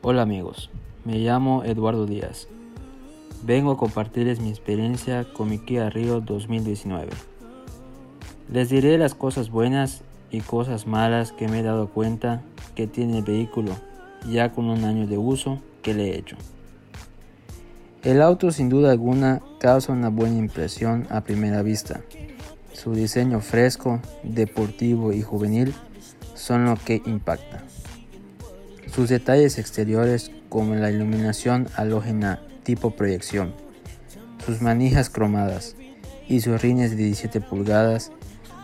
Hola amigos, me llamo Eduardo Díaz. Vengo a compartirles mi experiencia con mi Kia Rio 2019. Les diré las cosas buenas y cosas malas que me he dado cuenta que tiene el vehículo ya con un año de uso que le he hecho. El auto sin duda alguna causa una buena impresión a primera vista. Su diseño fresco, deportivo y juvenil son lo que impacta. Sus detalles exteriores como la iluminación halógena tipo proyección, sus manijas cromadas y sus rines de 17 pulgadas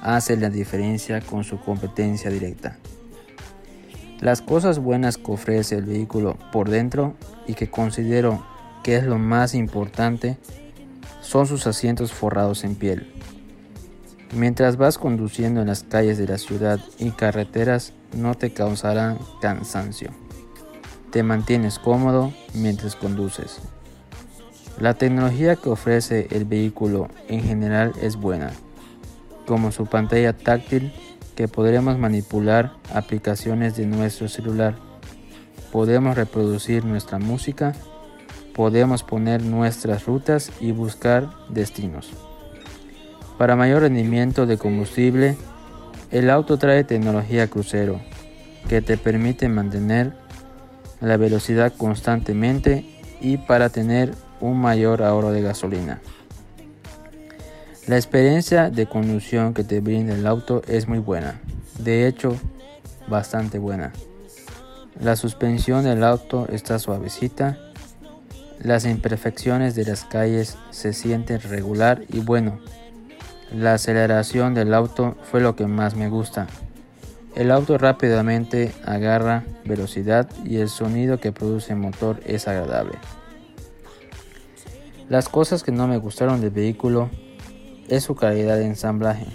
hacen la diferencia con su competencia directa. Las cosas buenas que ofrece el vehículo por dentro y que considero que es lo más importante son sus asientos forrados en piel. Mientras vas conduciendo en las calles de la ciudad y carreteras no te causarán cansancio. Te mantienes cómodo mientras conduces. La tecnología que ofrece el vehículo en general es buena, como su pantalla táctil que podremos manipular aplicaciones de nuestro celular. Podemos reproducir nuestra música, podemos poner nuestras rutas y buscar destinos. Para mayor rendimiento de combustible, el auto trae tecnología crucero que te permite mantener la velocidad constantemente y para tener un mayor ahorro de gasolina. La experiencia de conducción que te brinda el auto es muy buena, de hecho bastante buena. La suspensión del auto está suavecita, las imperfecciones de las calles se sienten regular y bueno, la aceleración del auto fue lo que más me gusta. El auto rápidamente agarra velocidad y el sonido que produce el motor es agradable. Las cosas que no me gustaron del vehículo es su calidad de ensamblaje.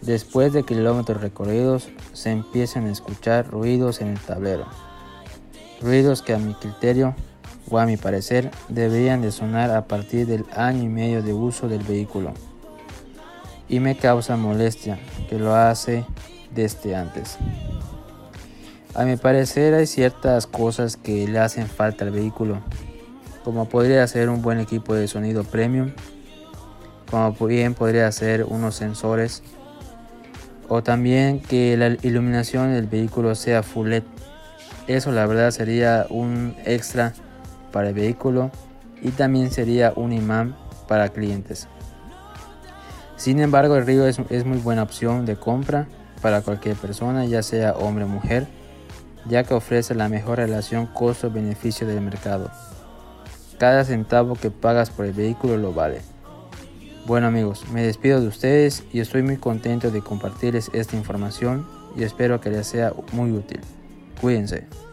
Después de kilómetros recorridos se empiezan a escuchar ruidos en el tablero. Ruidos que a mi criterio o a mi parecer deberían de sonar a partir del año y medio de uso del vehículo. Y me causa molestia que lo hace desde antes. A mi parecer hay ciertas cosas que le hacen falta al vehículo, como podría ser un buen equipo de sonido premium, como bien podría ser unos sensores, o también que la iluminación del vehículo sea full LED. Eso la verdad sería un extra para el vehículo y también sería un imán para clientes. Sin embargo, el Río es, es muy buena opción de compra para cualquier persona, ya sea hombre o mujer, ya que ofrece la mejor relación costo-beneficio del mercado. Cada centavo que pagas por el vehículo lo vale. Bueno amigos, me despido de ustedes y estoy muy contento de compartirles esta información y espero que les sea muy útil. Cuídense.